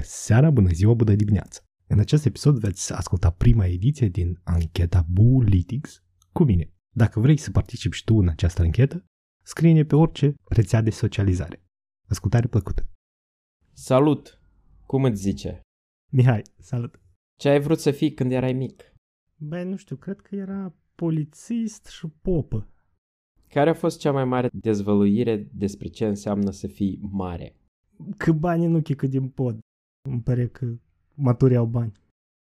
Bună seara, bună ziua, bună dimineața! În acest episod veți asculta prima ediție din ancheta Bulitics cu mine. Dacă vrei să participi și tu în această anchetă, scrie pe orice rețea de socializare. Ascultare plăcută! Salut! Cum îți zice? Mihai, salut! Ce ai vrut să fii când erai mic? Băi, nu știu, cred că era polițist și popă. Care a fost cea mai mare dezvăluire despre ce înseamnă să fii mare? Că banii nu chică din pod. Îmi pare că maturii au bani.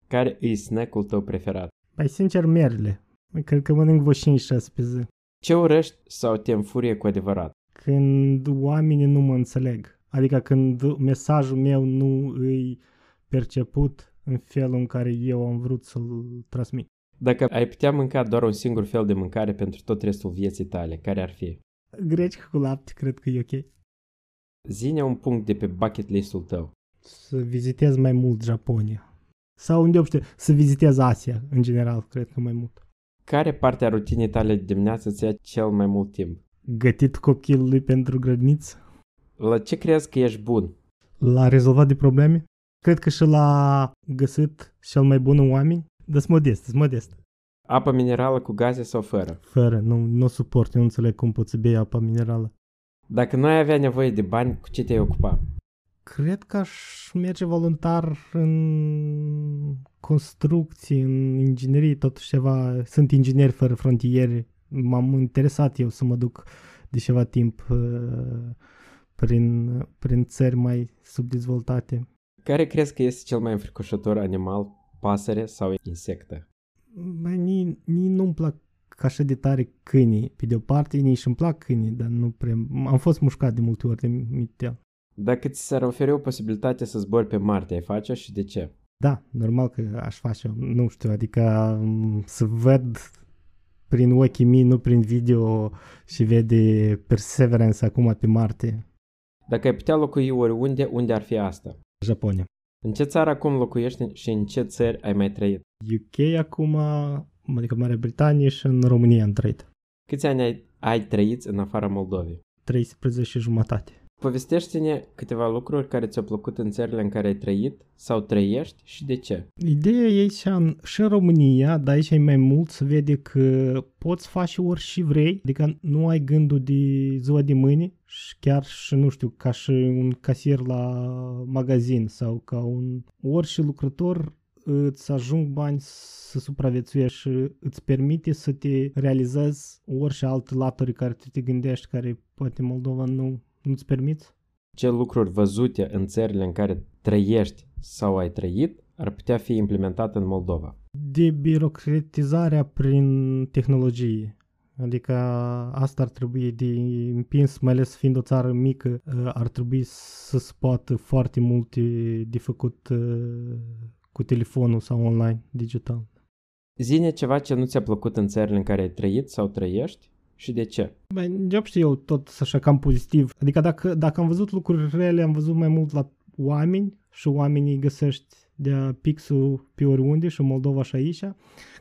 Care e snack-ul tău preferat? Păi, sincer, merele. Cred că mănânc vreo 5 pe zi. Ce urăști sau te înfurie cu adevărat? Când oamenii nu mă înțeleg. Adică când mesajul meu nu îi perceput în felul în care eu am vrut să-l transmit. Dacă ai putea mânca doar un singur fel de mâncare pentru tot restul vieții tale, care ar fi? Greci cu lapte, cred că e ok. Zine un punct de pe bucket list-ul tău. Să vizitez mai mult Japonia. Sau unde obște, să vizitez Asia, în general, cred că mai mult. Care parte a rutinii tale de dimineață ți ia cel mai mult timp? Gătit copilului pentru grădiniță. La ce crezi că ești bun? La rezolvat de probleme. Cred că și l-a găsit cel mai bun în oameni. Dar modest, sunt modest. Apă minerală cu gaze sau fără? Fără, nu, nu suport, eu nu înțeleg cum poți să bei apa minerală. Dacă nu ai avea nevoie de bani, cu ce te-ai ocupa? Cred că aș merge voluntar în construcții, în inginerie, totuși ceva. Sunt inginer fără frontiere. M-am interesat eu să mă duc de ceva timp uh, prin, prin țări mai subdezvoltate. Care crezi că este cel mai înfricoșător animal, pasăre sau insectă? Mai ni, ni nu-mi plac așa de tare câinii. Pe de o parte, nici îmi plac câinii, dar nu prea... Am fost mușcat de multe ori de mitel. Dacă ți s-ar oferi o posibilitate să zbori pe Marte, ai face și de ce? Da, normal că aș face nu știu, adică um, să văd prin ochii mei, nu prin video și vede Perseverance acum pe Marte. Dacă ai putea locui oriunde, unde ar fi asta? Japonia. În ce țară acum locuiești și în ce țări ai mai trăit? UK acum, adică Marea Britanie și în România am trăit. Câți ani ai, ai trăit în afara Moldovei? 13 și jumătate. Povestește-ne câteva lucruri care ți-au plăcut în țările în care ai trăit sau trăiești și de ce. Ideea e și în, și în România, dar aici e mai mult să vede că poți face orice vrei, adică nu ai gândul de ziua de mâine și chiar și, nu știu, ca și un casier la magazin sau ca un orice lucrător îți ajung bani să supraviețuiești și îți permite să te realizezi orice altă laturi care tu te gândești, care poate Moldova nu nu-ți permiți? Ce lucruri văzute în țările în care trăiești sau ai trăit ar putea fi implementate în Moldova? Debirocratizarea prin tehnologie. Adică asta ar trebui de împins, mai ales fiind o țară mică, ar trebui să se poată foarte multe de făcut cu telefonul sau online, digital. Zine ceva ce nu ți-a plăcut în țările în care ai trăit sau trăiești și de ce? Băi, încep și eu tot așa cam pozitiv. Adică dacă, dacă am văzut lucruri rele, am văzut mai mult la oameni și oamenii găsești de pixul pe oriunde și în Moldova și aici.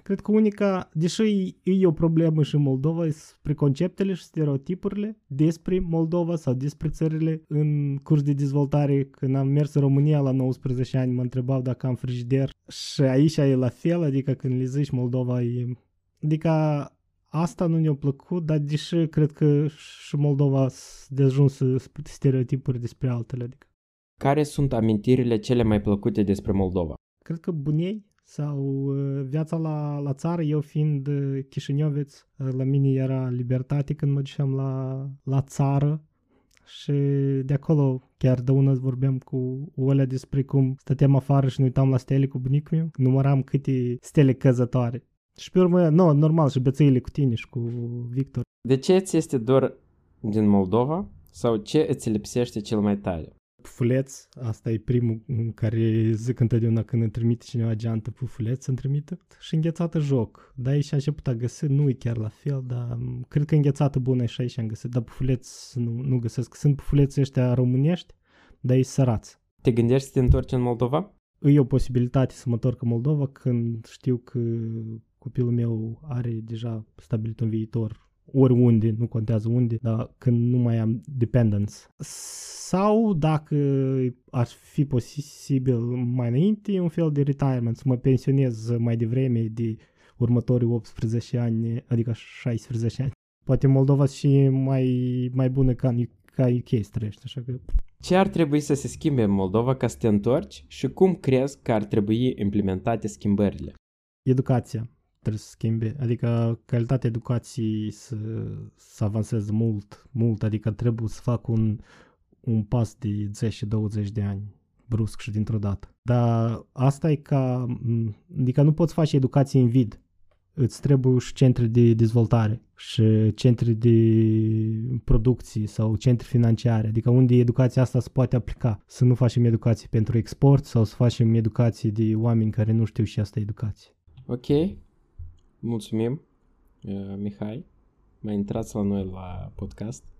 Cred că unica, deși e o problemă și în Moldova, spre conceptele și stereotipurile despre Moldova sau despre țările în curs de dezvoltare. Când am mers în România la 19 ani, mă întrebau dacă am frigider și aici e la fel, adică când le zici Moldova e... Adică Asta nu ne-a plăcut, dar deși cred că și Moldova de ajuns stereotipuri despre altele. Adică. Care sunt amintirile cele mai plăcute despre Moldova? Cred că bunei sau uh, viața la, la țară, eu fiind uh, chișinioveț, uh, la mine era libertate când mă duceam la, la țară și de acolo chiar de una vorbeam cu Olea despre cum stăteam afară și ne uitam la stele cu bunicul meu, număram câte stele căzătoare și pe urmă, nu, normal, și bețăile cu tine și cu Victor. De ce ți este dor din Moldova sau ce îți lipsește cel mai tare? Pufuleț, asta e primul care zic întotdeauna când îmi trimite cineva geantă pufuleț, îmi trimite și înghețată joc. Da, aici am început a găsi, nu e chiar la fel, dar cred că înghețată bună și aici am găsit, dar pufuleț nu, nu găsesc. Sunt pufuleți ăștia românești, dar e sărați. Te gândești să te întorci în Moldova? E o posibilitate să mă întorc în Moldova când știu că copilul meu are deja stabilit un viitor oriunde, nu contează unde, dar când nu mai am dependence. Sau dacă ar fi posibil mai înainte, un fel de retirement, să mă pensionez mai devreme de următorii 18 ani, adică 16 ani. Poate Moldova și mai, mai bună ca, ca UK trăiește, așa că... Ce ar trebui să se schimbe în Moldova ca să te întorci și cum crezi că ar trebui implementate schimbările? Educația trebuie să schimbe, adică calitatea educației să, să avanseze mult, mult, adică trebuie să fac un, un pas de 10 20 de ani brusc și dintr-o dată. Dar asta e ca, adică nu poți face educație în vid. Îți trebuie și centre de dezvoltare și centre de producție sau centre financiare, adică unde educația asta se poate aplica. Să nu facem educație pentru export sau să facem educație de oameni care nu știu și asta educație. Ok, mulțumim, uh, Mihai. Mai intrați la noi la podcast.